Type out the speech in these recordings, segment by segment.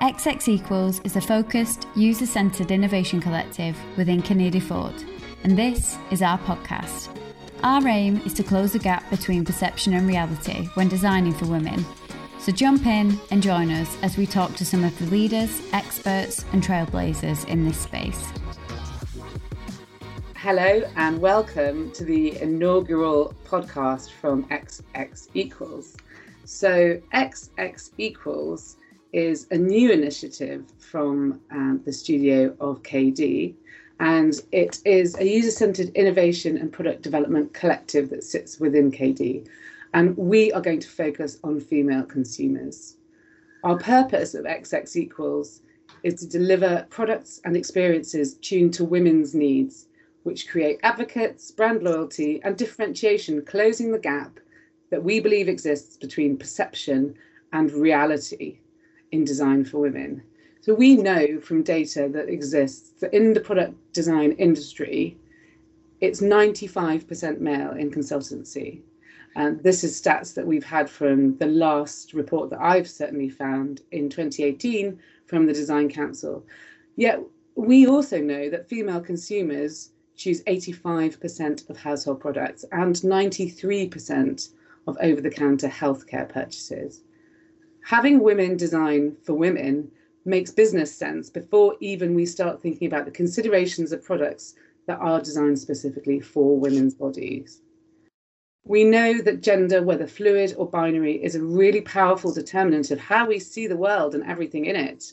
XX Equals is a focused, user centred innovation collective within Kinneir Dufort, and this is our podcast. Our aim is to close the gap between perception and reality when designing for women. So jump in and join us as we talk to some of the leaders, experts, and trailblazers in this space. Hello and welcome to the inaugural podcast from XX Equals. So, XX Equals is a new initiative from um, the studio of KD, and it is a user centered innovation and product development collective that sits within KD. And we are going to focus on female consumers. Our purpose of XX Equals is to deliver products and experiences tuned to women's needs, which create advocates, brand loyalty, and differentiation, closing the gap that we believe exists between perception and reality in design for women. So we know from data that exists that in the product design industry, it's 95% male in consultancy. And this is stats that we've had from the last report that I've certainly found in 2018 from the Design Council. Yet we also know that female consumers choose 85% of household products and 93% of over the counter healthcare purchases having women design for women makes business sense before even we start thinking about the considerations of products that are designed specifically for women's bodies. We know that gender, whether fluid or binary, is a really powerful determinant of how we see the world and everything in it.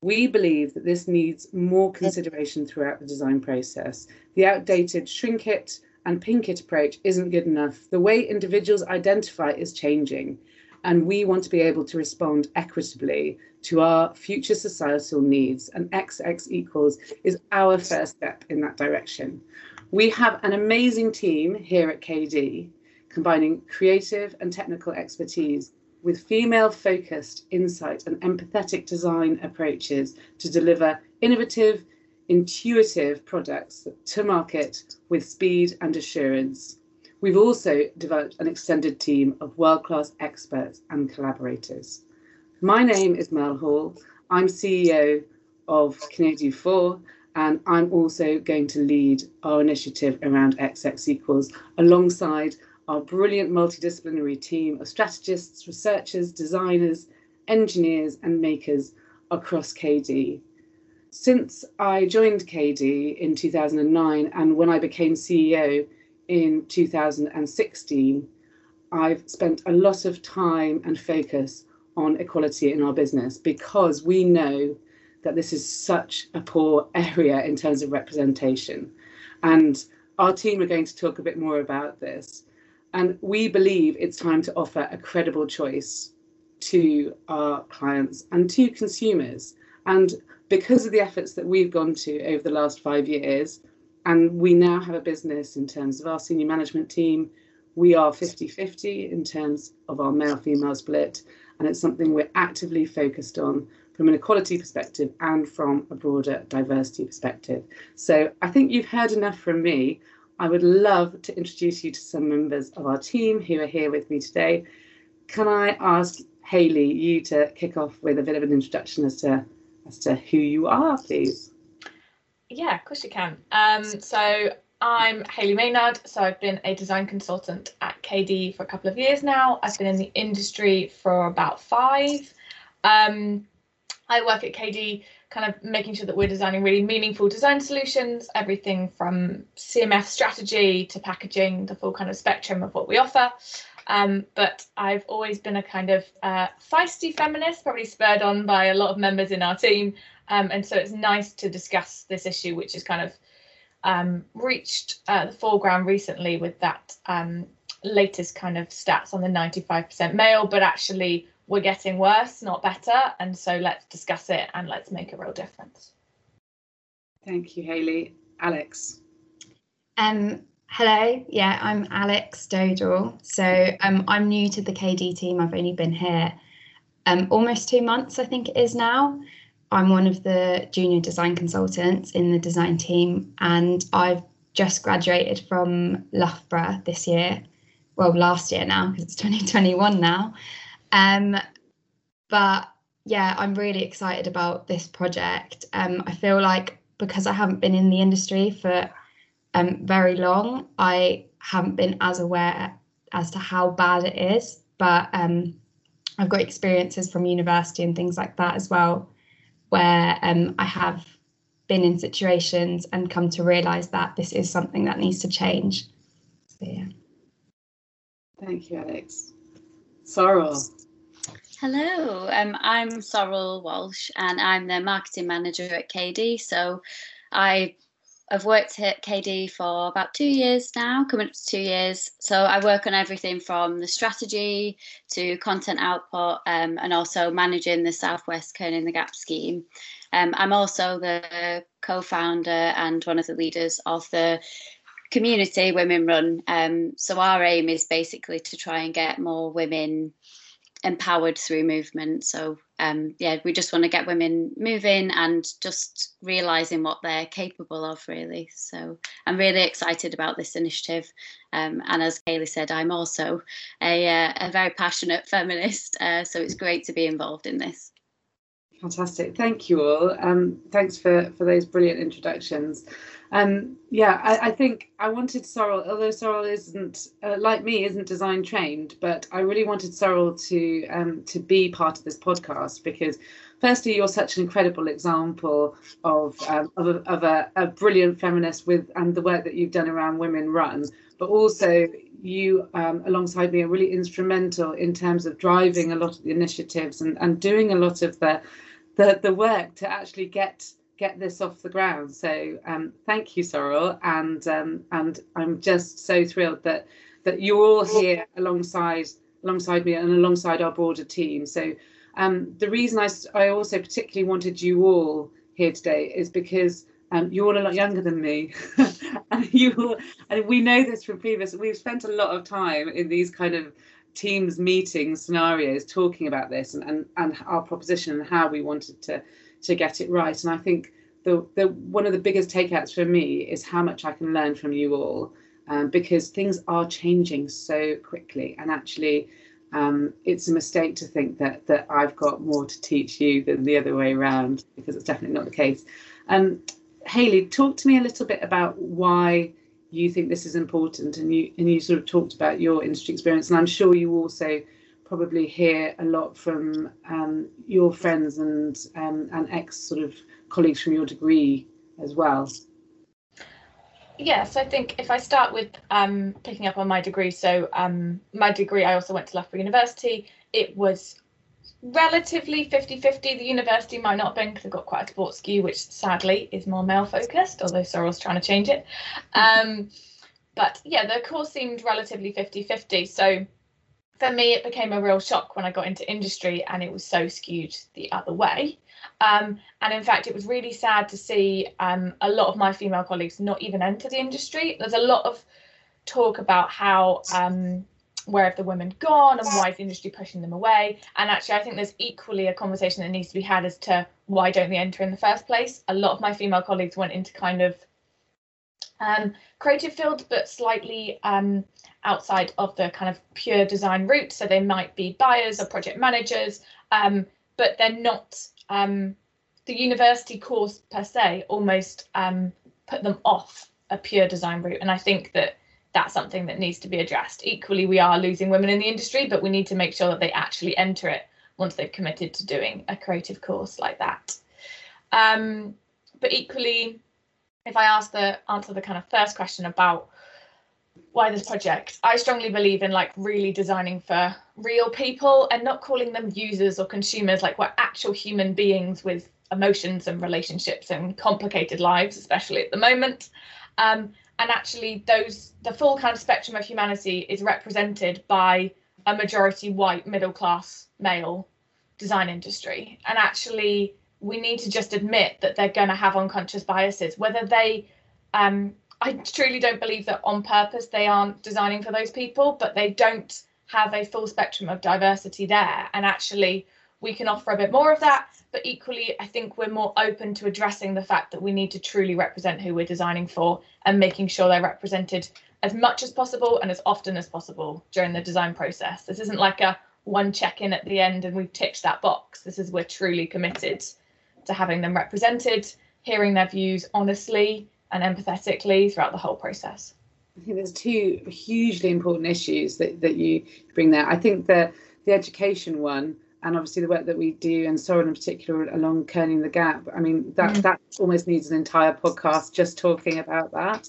We believe that this needs more consideration throughout the design process. The outdated shrink it and pink it approach isn't good enough. The way individuals identify is changing and we want to be able to respond equitably to our future societal needs. And XX equals is our first step in that direction. We have an amazing team here at KD, combining creative and technical expertise with female focused insight and empathetic design approaches to deliver innovative, intuitive products to market with speed and assurance. We've also developed an extended team of world class experts and collaborators. My name is Mel Hall. I'm CEO of Kinneir Dufort, and I'm also going to lead our initiative around XX equals alongside our brilliant multidisciplinary team of strategists, researchers, designers, engineers, and makers across KD. Since I joined KD in 2009 and when I became CEO, in 2016, I've spent a lot of time and focus on equality in our business because we know that this is such a poor area in terms of representation. And our team are going to talk a bit more about this. And we believe it's time to offer a credible choice to our clients and to consumers. And because of the efforts that we've gone to over the last five years, and we now have a business in terms of our senior management team. We are 50 50 in terms of our male female split, and it's something we're actively focused on from an equality perspective and from a broader diversity perspective. So I think you've heard enough from me. I would love to introduce you to some members of our team who are here with me today. Can I ask Hayley, you to kick off with a bit of an introduction as to as to who you are, please? Yeah, of course you can. Um, so I'm Hayley Maynard. So I've been a design consultant at KD for a couple of years now. I've been in the industry for about five. Um, I work at KD kind of making sure that we're designing really meaningful design solutions, everything from CMF strategy to packaging, the full kind of spectrum of what we offer. Um, but I've always been a kind of uh, feisty feminist, probably spurred on by a lot of members in our team. Um, and so it's nice to discuss this issue, which has kind of um, reached uh, the foreground recently with that um, latest kind of stats on the 95% male, but actually we're getting worse, not better. And so let's discuss it and let's make a real difference. Thank you, Hayley. Alex. Um, hello, yeah, I'm Alex Dodrell. So um, I'm new to the KD team. I've only been here um, almost two months, I think it is now. I'm one of the junior design consultants in the design team, and I've just graduated from Loughborough this year. Well, last year now, because it's 2021 now. Um, but yeah, I'm really excited about this project. Um, I feel like because I haven't been in the industry for um, very long, I haven't been as aware as to how bad it is. But um, I've got experiences from university and things like that as well, where um, I have been in situations and come to realise that this is something that needs to change. So, yeah. Thank you, Alex. Sorrel. Hello, um, I'm Sorrel Walsh and I'm the marketing manager at KD. So I have worked at KD for about two years now, coming up to two years. So I work on everything from the strategy to content output um, and also managing the Southwest Kerning the Gap scheme. Um, I'm also the co founder and one of the leaders of the community Women Run. Um, so our aim is basically to try and get more women empowered through movement. So um, yeah, we just want to get women moving and just realizing what they're capable of, really. So I'm really excited about this initiative. Um, and as Hayley said, I'm also a, uh, a very passionate feminist. Uh, so it's great to be involved in this. Fantastic. Thank you all. Um, thanks for, for those brilliant introductions. Um, yeah, I, I, think I wanted Sorrel, although Sorrel isn't uh, like me, isn't design trained, but I really wanted Sorrel to um, to be part of this podcast because, firstly, you're such an incredible example of um, of, a, of a, a, brilliant feminist with and the work that you've done around Women Run, but also you um, alongside me are really instrumental in terms of driving a lot of the initiatives and, and doing a lot of the the, the work to actually get get this off the ground. So um, thank you, Sorrel, and um, and I'm just so thrilled that that you're all here alongside alongside me and alongside our broader team. So um, the reason I, I also particularly wanted you all here today is because um, you're all a lot younger than me, and you and we know this from previous. We've spent a lot of time in these kind of teams meeting scenarios talking about this and, and, and our proposition and how we wanted to to get it right. And I think the, the one of the biggest takeouts for me is how much I can learn from you all, um, because things are changing so quickly. And actually, um, it's a mistake to think that that I've got more to teach you than the other way around, because it's definitely not the case. Um, Hayley, talk to me a little bit about why you think this is important, and you and you sort of talked about your industry experience, and I'm sure you also probably hear a lot from um, your friends and um, and ex sort of colleagues from your degree as well. Yes, I think if I start with um, picking up on my degree, so um, my degree, I also went to Loughborough University. It was relatively 50-50. The university might not have been because I've got quite a sports skew, which sadly is more male focused, although Sorrel's trying to change it. Um, but yeah, the course seemed relatively 50-50. So for me, it became a real shock when I got into industry and it was so skewed the other way. Um, and in fact, it was really sad to see um, a lot of my female colleagues not even enter the industry. There's a lot of talk about how um, where have the women gone and why is the industry pushing them away. And actually, I think there's equally a conversation that needs to be had as to why don't they enter in the first place. A lot of my female colleagues went into kind of um, creative field, but slightly um, outside of the kind of pure design route. So they might be buyers or project managers, um, but they're not um, the university course per se almost um, put them off a pure design route. And I think that that's something that needs to be addressed. Equally, we are losing women in the industry, but we need to make sure that they actually enter it once they've committed to doing a creative course like that. Um, but equally, if I ask the answer the kind of first question about why this project, I strongly believe in like really designing for real people and not calling them users or consumers. Like we're actual human beings with emotions and relationships and complicated lives, especially at the moment. Um, and actually, those the full kind of spectrum of humanity is represented by a majority white middle class male design industry. And actually, we need to just admit that they're going to have unconscious biases, whether they um, I truly don't believe that on purpose they aren't designing for those people, but they don't have a full spectrum of diversity there. And actually, we can offer a bit more of that. But equally, I think we're more open to addressing the fact that we need to truly represent who we're designing for and making sure they're represented as much as possible and as often as possible during the design process. This isn't like a one check in at the end and we've ticked that box. This is we're truly committed to having them represented, hearing their views honestly and empathetically throughout the whole process. I think there's two hugely important issues that, that you bring there. I think the the education one and obviously the work that we do and Sorrel in particular along Kerning the Gap. I mean that mm. that almost needs an entire podcast just talking about that.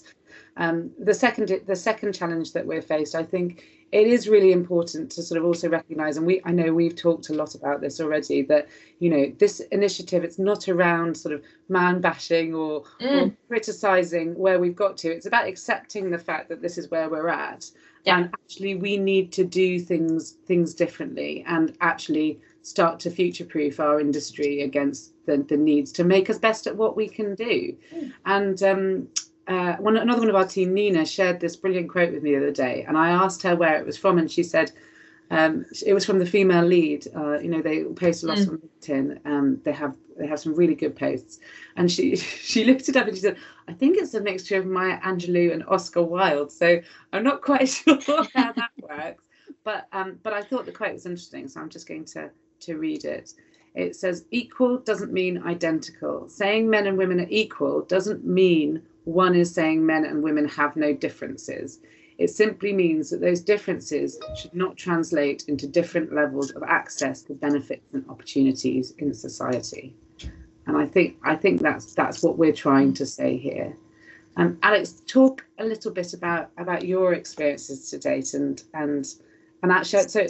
Um, the second the second challenge that we're faced, I think, it is really important to sort of also recognise, and we I know we've talked a lot about this already, that you know this initiative it's not around sort of man bashing or, mm. or criticising where we've got to. It's about accepting the fact that this is where we're at, yeah. and actually we need to do things things differently, and actually start to future proof our industry against the, the needs to make us best at what we can do. Mm. And um, uh, one another one of our team, Nina, shared this brilliant quote with me the other day, and I asked her where it was from, and she said um, it was from the female lead. Uh, you know, they post a lot mm. on LinkedIn. Um, they have they have some really good posts, and she she looked it up and she said, I think it's a mixture of Maya Angelou and Oscar Wilde. So I'm not quite sure how that works, but um, but I thought the quote was interesting, so I'm just going to to read it. It says, "Equal doesn't mean identical. Saying men and women are equal doesn't mean one is saying men and women have no differences. It simply means that those differences should not translate into different levels of access to benefits and opportunities in society. And I think I think that's that's what we're trying to say here. Um, Alex, talk a little bit about about your experiences to date and and and actually so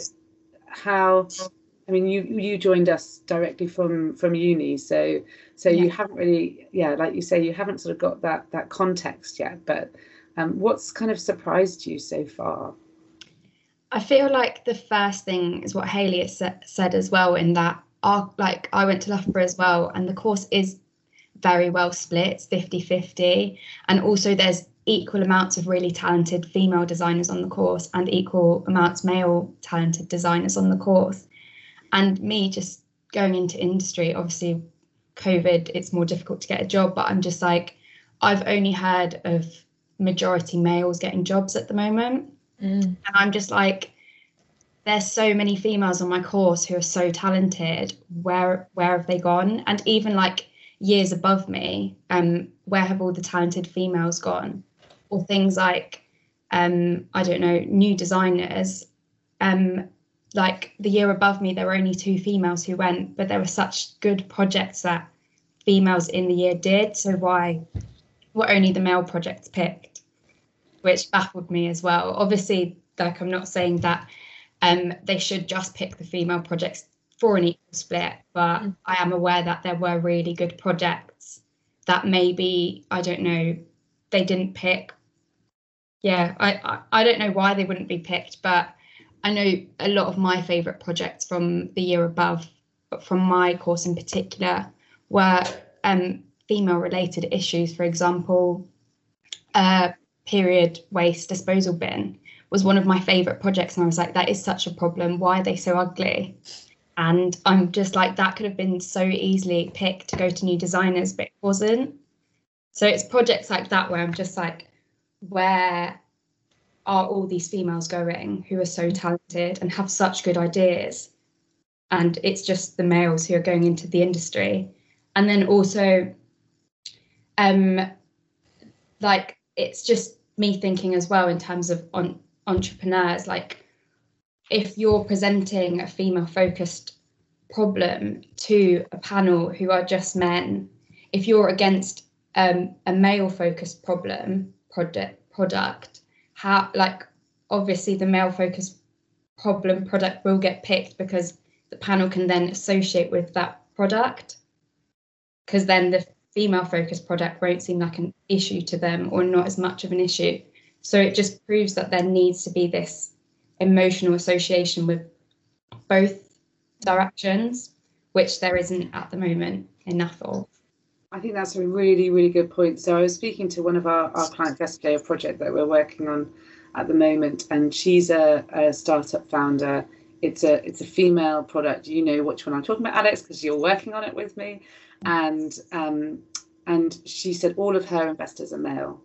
how I mean, you you joined us directly from from uni, so so yeah. you haven't really, yeah, like you say, you haven't sort of got that that context yet. But um, what's kind of surprised you so far? I feel like the first thing is what Hayley has said as well. In that, our like I went to Loughborough as well, and the course is very well split. It's 50-50. and also there's equal amounts of really talented female designers on the course and equal amounts male talented designers on the course and me just going into industry obviously covid it's more difficult to get a job but i'm just like i've only heard of majority males getting jobs at the moment. Mm. and i'm just like there's so many females on my course who are so talented. Where where have they gone? And even like years above me um where have all the talented females gone? Or things like um i don't know new designers. Um like the year above me, there were only two females who went, but there were such good projects that females in the year did. So why were only the male projects picked? Which baffled me as well. Obviously, like I'm not saying that um, they should just pick the female projects for an equal split, but mm. I am aware that there were really good projects that maybe I don't know they didn't pick. Yeah, I, I, I don't know why they wouldn't be picked, but I know a lot of my favourite projects from the year above, but from my course in particular, were um, female related issues. For example, uh, period waste disposal bin was one of my favourite projects, and I was like, that is such a problem. Why are they so ugly? And I'm just like, that could have been so easily picked to go to new designers, but it wasn't. So it's projects like that where I'm just like, where are all these females going who are so talented and have such good ideas? And it's just the males who are going into the industry. And then also, um, like it's just me thinking as well in terms of on entrepreneurs, like if you're presenting a female focused problem to a panel who are just men, if you're against um, a male focused problem product product how like obviously the male focused problem product will get picked because the panel can then associate with that product because then the female focused product won't seem like an issue to them or not as much of an issue. So it just proves that there needs to be this emotional association with both directions which there isn't at the moment enough of I think that's a really, really good point. So I was speaking to one of our, our clients yesterday, a project that we're working on at the moment, and she's a, a startup founder. It's a it's a female product. You know which one I'm talking about, Alex, because you're working on it with me. And um, and she said all of her investors are male,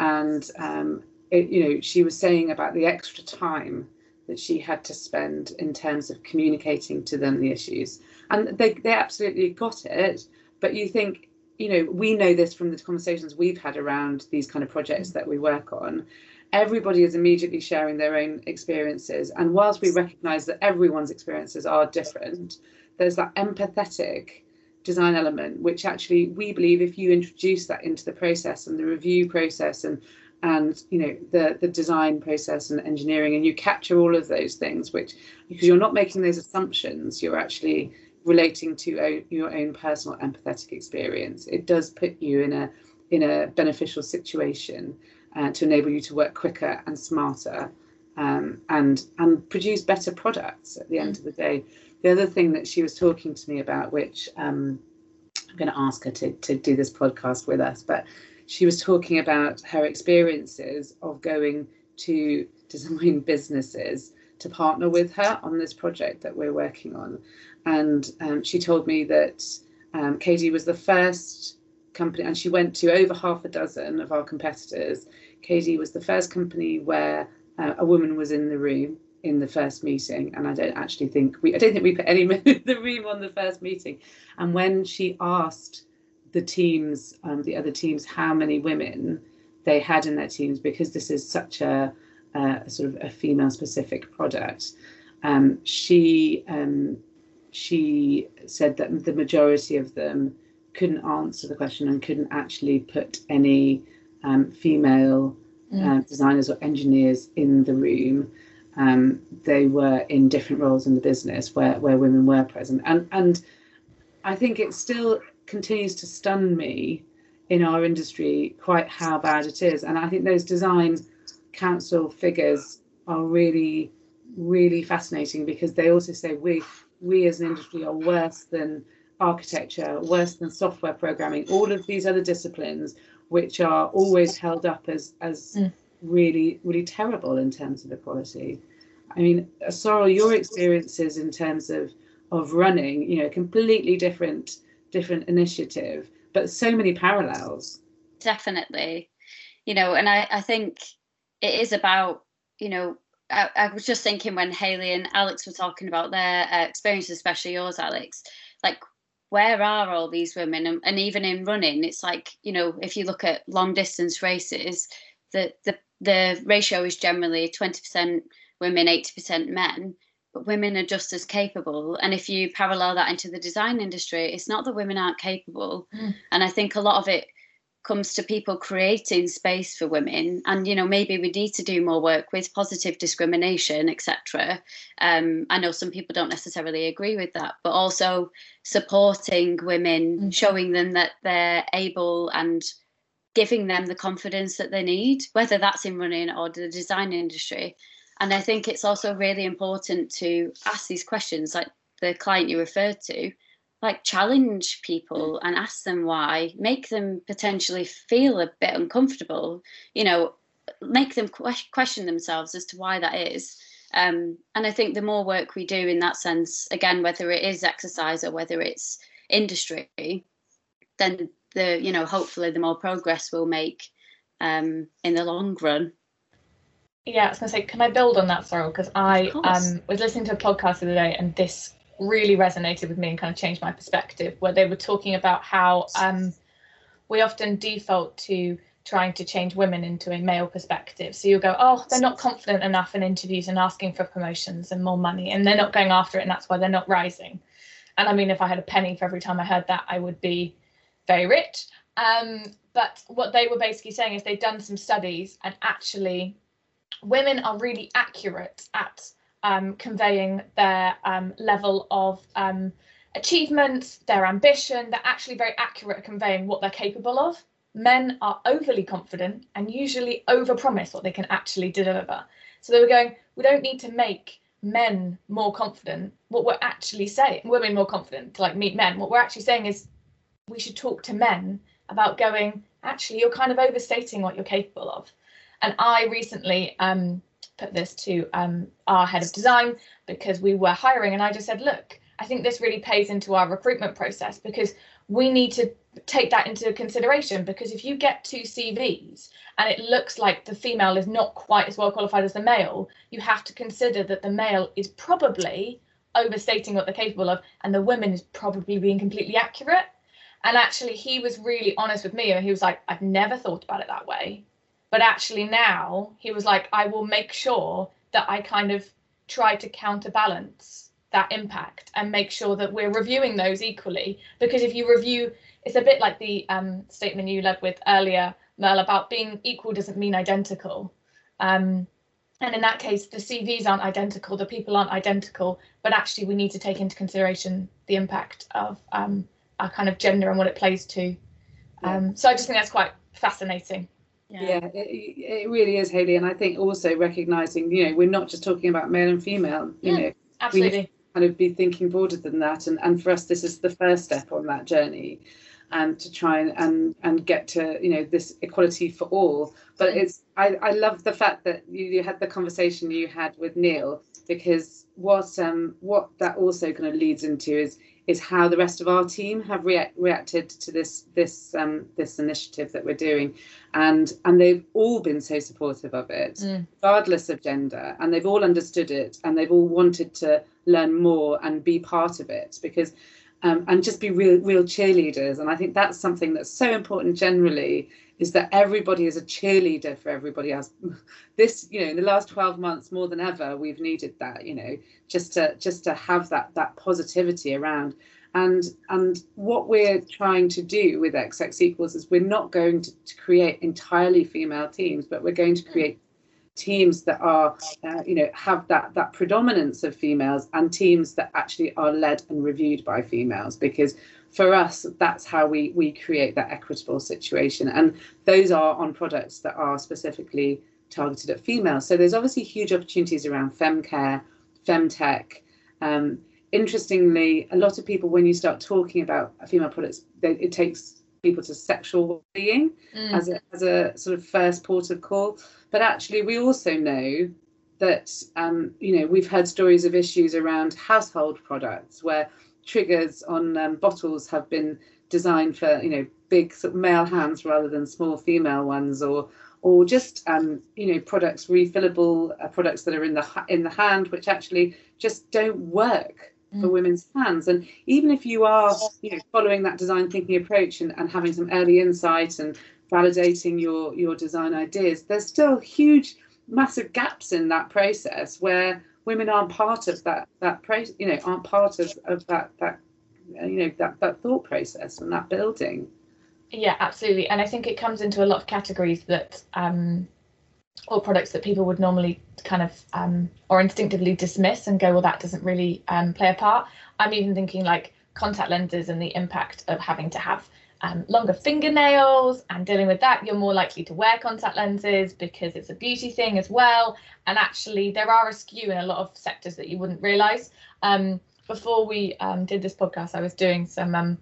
and um, it, you know she was saying about the extra time that she had to spend in terms of communicating to them the issues. And they, they absolutely got it. But you think, you know, we know this from the conversations we've had around these kind of projects that we work on. Everybody is immediately sharing their own experiences. And whilst we recognize that everyone's experiences are different, there's that empathetic design element, which actually we believe if you introduce that into the process and the review process and and you know the the design process and engineering and you capture all of those things which because you're not making those assumptions you're actually relating to your own personal empathetic experience. It does put you in a in a beneficial situation uh, to enable you to work quicker and smarter um, and and produce better products at the end of the day. The other thing that she was talking to me about which um, i'm going to ask her to, to do this podcast with us but she was talking about her experiences of going to design businesses to partner with her on this project that we're working on. And um, she told me that um, KD was the first company, and she went to over half a dozen of our competitors. KD was the first company where uh, a woman was in the room in the first meeting, and I don't actually think we, I don't think we put any men in the room on the first meeting. And when she asked the teams, um, the other teams, how many women they had in their teams because this is such a, a sort of a female specific product. Um, she um, she said that the majority of them couldn't answer the question and couldn't actually put any um, female mm. uh, designers or engineers in the room. Um, they were in different roles in the business where, where women were present, and and I think it still continues to stun me in our industry quite how bad it is. And I think those design council figures are really, really fascinating because they also say we we as an industry are worse than architecture, worse than software programming, all of these other disciplines which are always held up as as mm. really, really terrible in terms of equality. I mean, Sorrel, your experiences in terms of of running, you know, completely different different initiative, but so many parallels. Definitely. You know, and I, I think it is about, you know, I, I was just thinking when Hayley and Alex were talking about their uh, experience, especially yours, Alex, like where are all these women? And, and even in running, it's like, you know, if you look at long distance races, the, the, the ratio is generally 20% women, 80% men but women are just as capable. And if you parallel that into the design industry, it's not that women aren't capable. Mm. And I think a lot of it comes to people creating space for women. And you know maybe we need to do more work with positive discrimination etc um, i know some people don't necessarily agree with that but also supporting women mm. showing them that they're able and giving them the confidence that they need whether that's in running or the design industry. And I think it's also really important to ask these questions, like the client you referred to, like challenge people and ask them why, make them potentially feel a bit uncomfortable, you know, make them question themselves as to why that is. Um, and I think the more work we do in that sense, again, whether it is exercise or whether it's industry, then the you know hopefully the more progress we'll make um, in the long run. Yeah, I was going to say, can I build on that, Sorrel? Because I um, was listening to a podcast the other day and this really resonated with me and kind of changed my perspective, where they were talking about how um, we often default to trying to change women into a male perspective. So you'll go, oh, they're not confident enough in interviews and asking for promotions and more money, and they're not going after it, and that's why they're not rising. And I mean, if I had a penny for every time I heard that, I would be very rich. Um, but what they were basically saying is they've done some studies and actually women are really accurate at um, conveying their um, level of um, achievement, their ambition. They're actually very accurate at conveying what they're capable of. Men are overly confident and usually overpromise what they can actually deliver. So they were going, we don't need to make men more confident. What we're actually saying, women more confident to like meet men. What we're actually saying is we should talk to men about going, actually, you're kind of overstating what you're capable of. And I recently um, put this to um, our head of design because we were hiring, and I just said, look, I think this really pays into our recruitment process because we need to take that into consideration because if you get two CVs and it looks like the female is not quite as well qualified as the male, you have to consider that the male is probably overstating what they're capable of and the woman is probably being completely accurate. And actually, he was really honest with me and he was like, I've never thought about it that way. But actually, now he was like, I will make sure that I kind of try to counterbalance that impact and make sure that we're reviewing those equally. Because if you review, it's a bit like the um, statement you led with earlier, Mel, about being equal doesn't mean identical. Um, and in that case, the CVs aren't identical, the people aren't identical, but actually we need to take into consideration the impact of um, our kind of gender and what it plays to. Um, so I just think that's quite fascinating. Yeah, yeah it, it, really is, Hayley. And I think also recognizing, you know, we're not just talking about male and female, you yeah, know, absolutely. kind of be thinking broader than that. And, and for us, this is the first step on that journey and to try and, and, and get to, you know, this equality for all. But it's, I, I love the fact that you, you had the conversation you had with Neil, because what, um, what that also kind of leads into is, is how the rest of our team have react, reacted to this this um, this initiative that we're doing, and and they've all been so supportive of it, mm. regardless of gender, and they've all understood it, and they've all wanted to learn more and be part of it because. Um, and just be real, real cheerleaders. And I think that's something that's so important generally is that everybody is a cheerleader for everybody else. This, you know, in the last 12 months more than ever, we've needed that, you know, just to just to have that that positivity around. And and what we're trying to do with XX equals is we're not going to, to create entirely female teams, but we're going to create teams that are uh, you know have that that predominance of females and teams that actually are led and reviewed by females because for us, that's how we we create that equitable situation. And those are on products that are specifically targeted at females. So there's obviously huge opportunities around fem femcare, femtech. Um, interestingly, a lot of people, when you start talking about female products, they, it takes people to sexual being mm. as, a, as a sort of first port of call. But actually, we also know that um, you know we've heard stories of issues around household products where triggers on um, bottles have been designed for you know big sort of male hands rather than small female ones or or just um, you know products refillable uh, products that are in the in the hand which actually just don't work mm. for women's hands and even if you are you know following that design thinking approach and, and having some early insight and validating your your design ideas there's still huge massive gaps in that process where women aren't part of that that process you know aren't part of, of that that you know that that thought process and that building. Yeah absolutely. And i think it comes into a lot of categories that um or products that people would normally kind of um or instinctively dismiss and go well that doesn't really um play a part. I'm even thinking like contact lenses and the impact of having to have um, longer fingernails and dealing with that, you're more likely to wear contact lenses because it's a beauty thing as well. And actually, there are a skew in a lot of sectors that you wouldn't realize. Um, before we um, did this podcast, I was doing some um,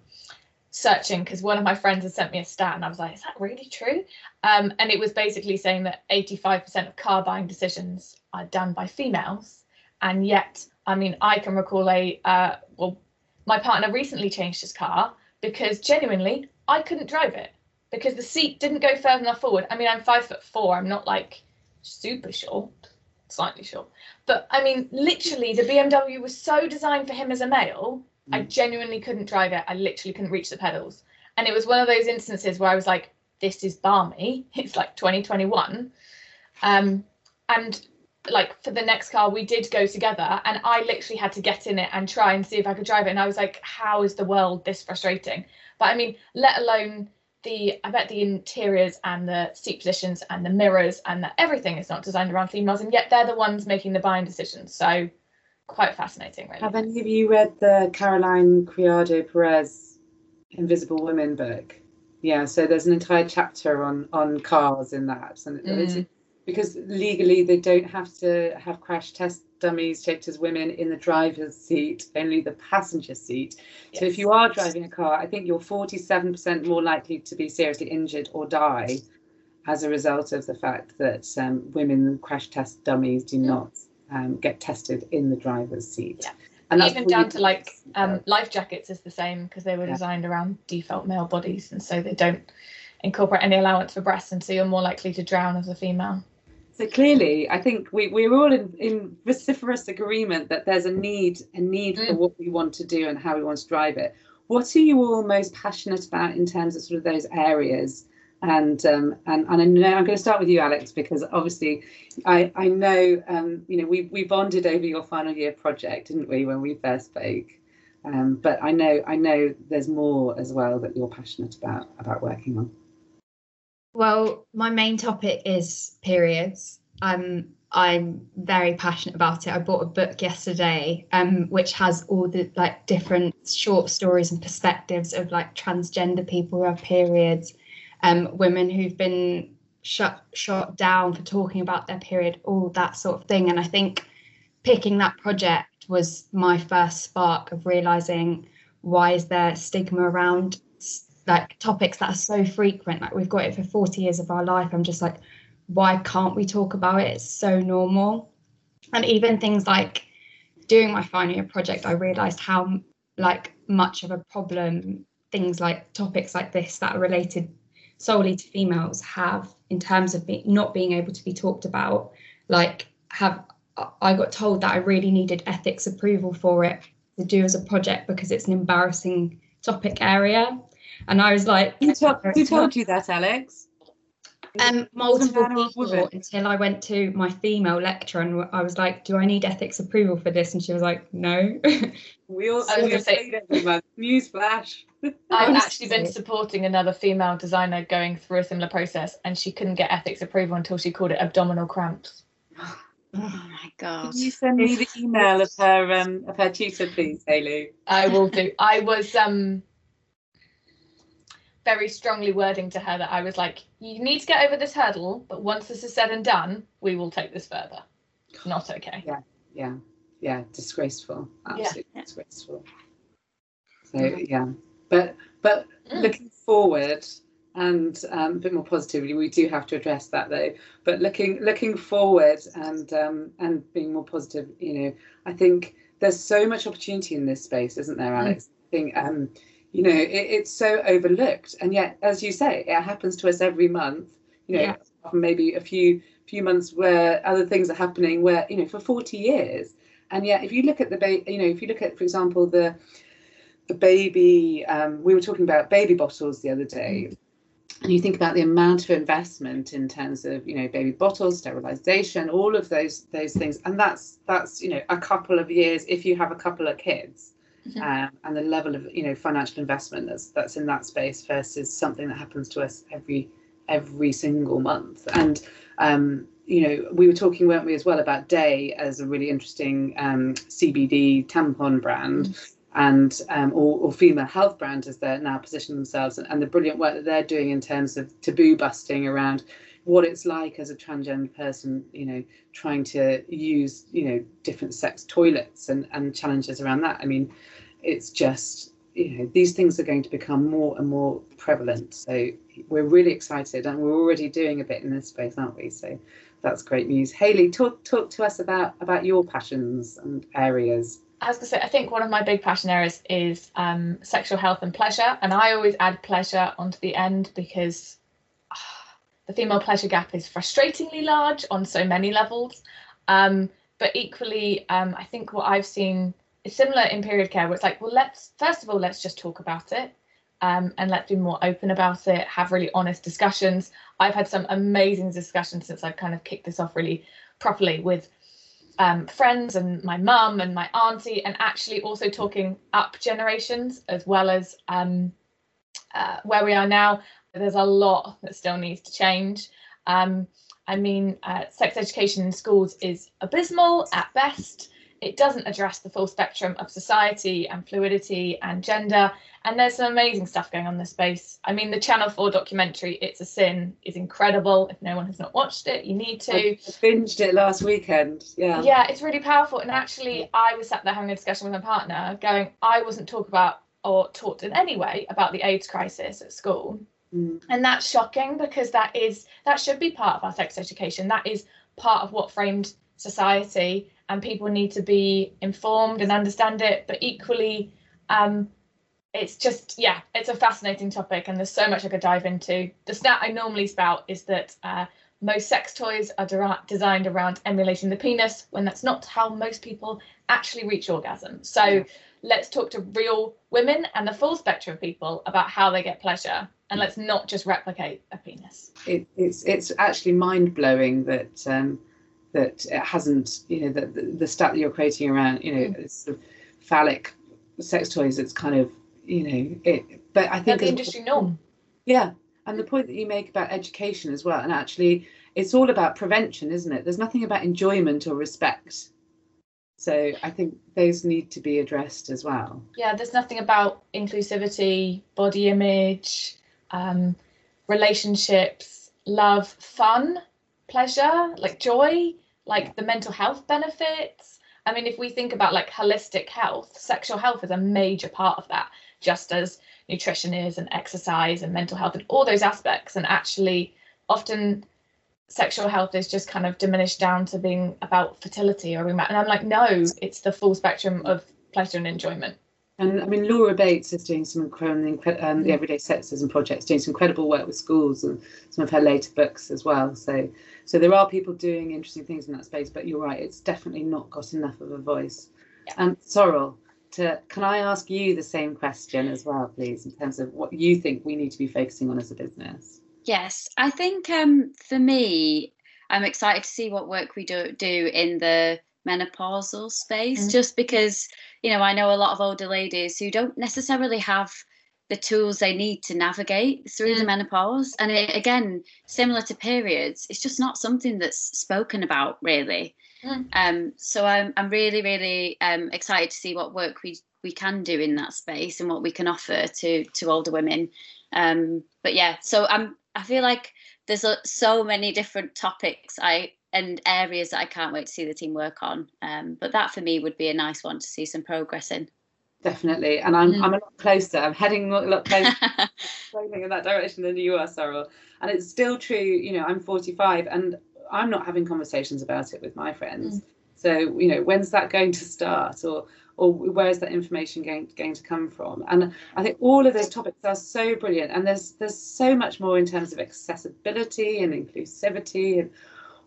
searching because one of my friends had sent me a stat and I was like, is that really true? Um, and it was basically saying that 85% of car buying decisions are done by females. And yet, I mean, I can recall a, uh, well, my partner recently changed his car because genuinely I couldn't drive it because the seat didn't go further enough forward. I mean, I'm five foot four. I'm not like super short, slightly short. But I mean, literally, the BMW was so designed for him as a male. Mm. I genuinely couldn't drive it. I literally couldn't reach the pedals. And it was one of those instances where I was like, this is barmy. It's like 2021. Um, and like for the next car we did go together and i literally had to get in it and try and see if i could drive it and i was like how is the world this frustrating but i mean let alone the i bet the interiors and the seat positions and the mirrors and the, everything is not designed around females and yet they're the ones making the buying decisions. So quite fascinating really. Have any of you read the caroline criado perez invisible women book? Yeah so there's an entire chapter on on cars in that. And mm because legally they don't have to have crash test dummies checked as women in the driver's seat, only the passenger seat. Yes. So if you are driving a car, I think you're 47% more likely to be seriously injured or die as a result of the fact that um, women crash test dummies do not um, get tested in the driver's seat. Yeah. And that's even down to like um, life jackets is the same because they were Yeah. designed around default male bodies, and so they don't incorporate any allowance for breasts, and so you're more likely to drown as a female. So clearly, I think we, we're all in, in vociferous agreement that there's a need, a need for Mm. what we want to do and how we want to drive it. What are you all most passionate about in terms of sort of those areas? And um, and, and I know I'm going to start with you, Alex, because obviously I, I know um, you know we, we bonded over your final year project, didn't we, when we first spoke? Um, but I know I know there's more as well that you're passionate about about working on. Well, my main topic is periods. Um, I'm very passionate about it. I bought a book yesterday, um, which has all the like different short stories and perspectives of like transgender people who have periods, um, women who've been shut shot down for talking about their period, all that sort of thing. And I think picking that project was my first spark of realizing why is there stigma around like topics that are so frequent like we've got it for 40 years of our life. I'm just like why can't we talk about it? It's so normal. And even things like doing my final year project i realized how like much of a problem things like topics like this that are related solely to females have in terms of be, not being able to be talked about like have i got told that i really needed ethics approval for it to do as a project because it's an embarrassing topic area and i was like Who, told who told you that, Alex? um, Was it a multiple man or a people until I went to my female lecturer and I was like, "Do I need ethics approval for this?" And she was like, "No." We all I was we say- say it every. Newsflash. I've actually been supporting another female designer going through a similar process, and she couldn't get ethics approval until she called it abdominal cramps. Oh my god. Can you send me the email of her um of her tutor, please, Hayley? I will do. I was um very strongly wording to her that I was like, you need to get over this hurdle, but once this is said and done, we will take this further. Not okay. Yeah, yeah, yeah. disgraceful. Absolutely Yeah. disgraceful. So yeah. But but Mm. looking forward and um, a bit more positively, we do have to address that though. But looking looking forward and um, and being more positive, you know, I think there's so much opportunity in this space, isn't there, Alex? I think um, you know, it, it's so overlooked, and yet, as you say, it happens to us every month. You know, Yeah. maybe a few few months where other things are happening, where you know, for 40 years, and yet, if you look at the, ba- you know, if you look at, for example, the the baby, um, we were talking about baby bottles the other day. And you think about the amount of investment in terms of, you know, baby bottles, sterilization, all of those those things, and that's that's you know a couple of years if you have a couple of kids, Mhm. um, and the level of you know financial investment that's that's in that space versus something that happens to us every every single month. And um, you know, we were talking, weren't we, as well about Daye as a really interesting um, CBD tampon brand. And um, or, or female health brand as they're now positioning themselves, and, and the brilliant work that they're doing in terms of taboo busting around what it's like as a transgender person, you know, trying to use, you know, different sex toilets and, and challenges around that. I mean, it's just, you know, these things are going to become more and more prevalent. So we're really excited and we're already doing a bit in this space, aren't we? So that's great news. Hayley, talk talk to us about about your passions and areas. I was gonna say, I think one of my big passion areas is um, sexual health and pleasure, and I always add pleasure onto the end because the female pleasure gap is frustratingly large on so many levels. Um, but equally, um, I think what I've seen is similar in period care, where it's like, well, let's first of all let's just talk about it, um, and let's be more open about it, have really honest discussions. I've had some amazing discussions since I've kind of kicked this off really properly with um, friends and my mum and my auntie, and actually also talking up generations as well as um, uh, where we are now. There's a lot that still needs to change. Um, I mean, uh, sex education in schools is abysmal at best. It doesn't address the full spectrum of society and fluidity and gender. And there's some amazing stuff going on in this space. I mean, the Channel 4 documentary, It's a Sin, is incredible. If no one has not watched it, you need to. I binged it last weekend. Yeah. Yeah, it's really powerful. And actually, I was sat there having a discussion with my partner, going, I wasn't talked about or taught in any way about the AIDS crisis at school. Mm. And that's shocking because that is that should be part of our sex education. That is part of what framed society and people need to be informed and understand it. But equally, um, it's just yeah, it's a fascinating topic, and there's so much I could dive into. The stat I normally spout is that uh, most sex toys are de- designed around emulating the penis, when that's not how most people actually reach orgasm. So. Let's talk to real women and the full spectrum of people about how they get pleasure. And let's not just replicate a penis. It, it's it's actually mind blowing that um, that it hasn't you know that the, the stat that you're creating around you know mm. sort of phallic sex toys it's kind of you know it but i think the industry norm. Yeah and the point that you make about education as well and actually it's all about prevention isn't it? There's nothing about enjoyment or respect so I think those need to be addressed as well. Yeah, there's nothing about inclusivity, body image, um, relationships, love, fun, pleasure, like joy, like the mental health benefits. I mean, if we think about like holistic health, sexual health is a major part of that, just as nutrition is and exercise and mental health and all those aspects. And actually, often sexual health is just kind of diminished down to being about fertility or and I'm like, no, it's the full spectrum of pleasure and enjoyment. And I mean, Laura Bates is doing some incredible, um, the mm. Everyday Sexism Project, doing some incredible work with schools and some of her later books as well. So, so there are people doing interesting things in that space. But you're right, it's definitely not got enough of a voice. Yeah. And Sorrel, to can I ask you the same question as well, please, in terms of what you think we need to be focusing on as a business? Yes, I think um, for me, I'm excited to see what work we do do in the menopausal space, mm. just because you know I know a lot of older ladies who don't necessarily have the tools they need to navigate through mm. the menopause, and it, again, similar to periods, it's just not something that's spoken about really. Mm. Um, so I'm I'm really really um, excited to see what work we we can do in that space and what we can offer to to older women. Um, but yeah, so I'm I feel like there's so many different topics I and areas that I can't wait to see the team work on. Um, but that for me would be a nice one to see some progress in. Definitely, and I'm mm. I'm a lot closer. I'm heading a lot closer, in that direction than you are, Sorrel. And it's still true. You know, I'm 45, and I'm not having conversations about it with my friends. Mm. So you know, when's that going to start, or or where is that information going, going to come from? And I think all of those topics are so brilliant, and there's there's so much more in terms of accessibility and inclusivity and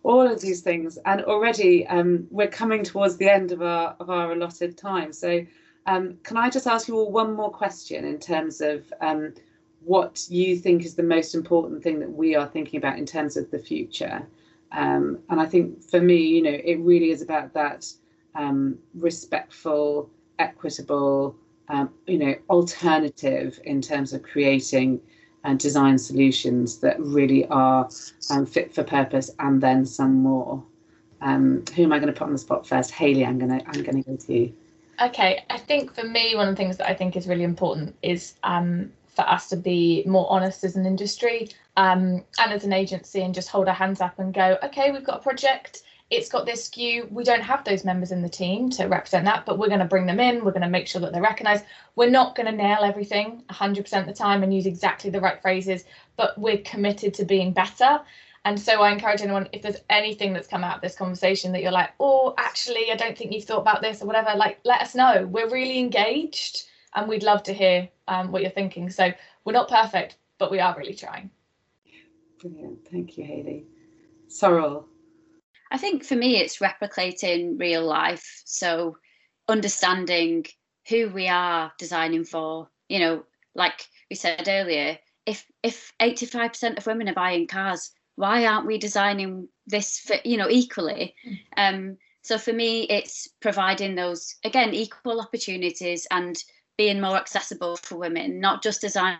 all of these things. And already um, we're coming towards the end of our of our allotted time. So um, can I just ask you all one more question in terms of um, what you think is the most important thing that we are thinking about in terms of the future? Um, and I think for me, you know, it really is about that um, respectful, equitable, um, you know, alternative in terms of creating and design solutions that really are um, fit for purpose, and then some more. Um, who am I going to put on the spot first? Hayley, I'm going to I'm going to go to you. Okay, I think for me, one of the things that I think is really important is um, for us to be more honest as an industry um, and as an agency, and just hold our hands up and go, okay, we've got a project it's got this skew. We don't have those members in the team to represent that, but we're going to bring them in. We're going to make sure that they're recognised. We're not going to nail everything 100% of the time and use exactly the right phrases, but we're committed to being better. And so I encourage anyone, if there's anything that's come out of this conversation that you're like, oh, actually, I don't think you've thought about this or whatever, like, let us know. We're really engaged and we'd love to hear um, what you're thinking. So we're not perfect, but we are really trying. Brilliant. Thank you, Hayley. Sorrel, I think for me, it's replicating real life. So understanding who we are designing for. You know, like we said earlier, if if 85% of women are buying cars, why aren't we designing this for, you know, equally? Mm. Um, so for me, it's providing those again equal opportunities and being more accessible for women, not just designing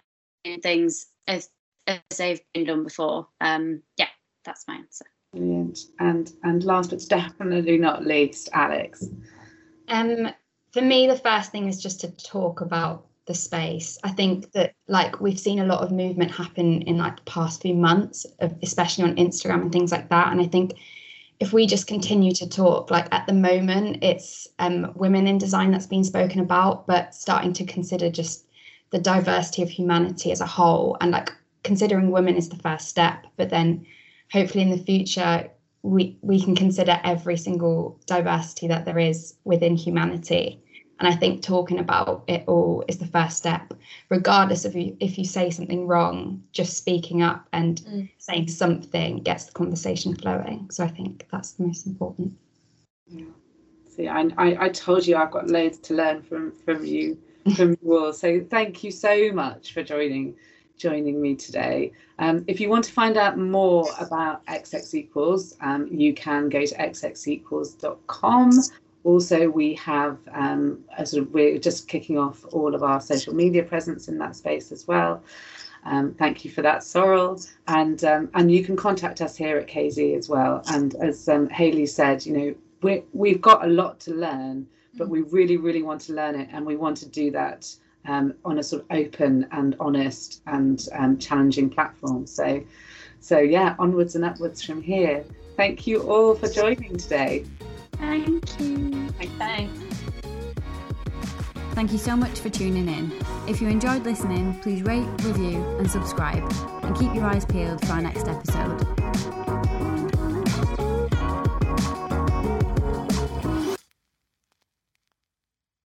things as as they've been done before. Um, yeah, that's my answer. Brilliant. And and last but definitely not least, Alex. Um, for me, the first thing is just to talk about the space. I think that like we've seen a lot of movement happen in like the past few months, especially on Instagram and things like that. And I think if we just continue to talk, like at the moment, it's um, women in design that's been spoken about, but starting to consider just the diversity of humanity as a whole and like considering women is the first step, but then hopefully in the future we we can consider every single diversity that there is within humanity and i think talking about it all is the first step regardless of you if you say something wrong just speaking up and mm. saying something gets the conversation flowing so i think that's the most important yeah. see I, I, I told you i've got loads to learn from from you from you all so thank you so much for joining joining me today. Um, if you want to find out more about XX Equals, um, you can go to xxequals.com. Also, we have um, sort of we're just kicking off all of our social media presence in that space as well. Um, thank you for that, Sorrel. And um, and you can contact us here at KD as well. And as um, Hayley said, you know, we we've got a lot to learn, but we really, really want to learn it, and we want to do that um, on a sort of open and honest and um, challenging platform. So, so yeah, onwards and upwards from here. Thank you all for joining today. Thank you. Thanks. Thank you so much for tuning in. If you enjoyed listening, please rate, review, and subscribe, and keep your eyes peeled for our next episode.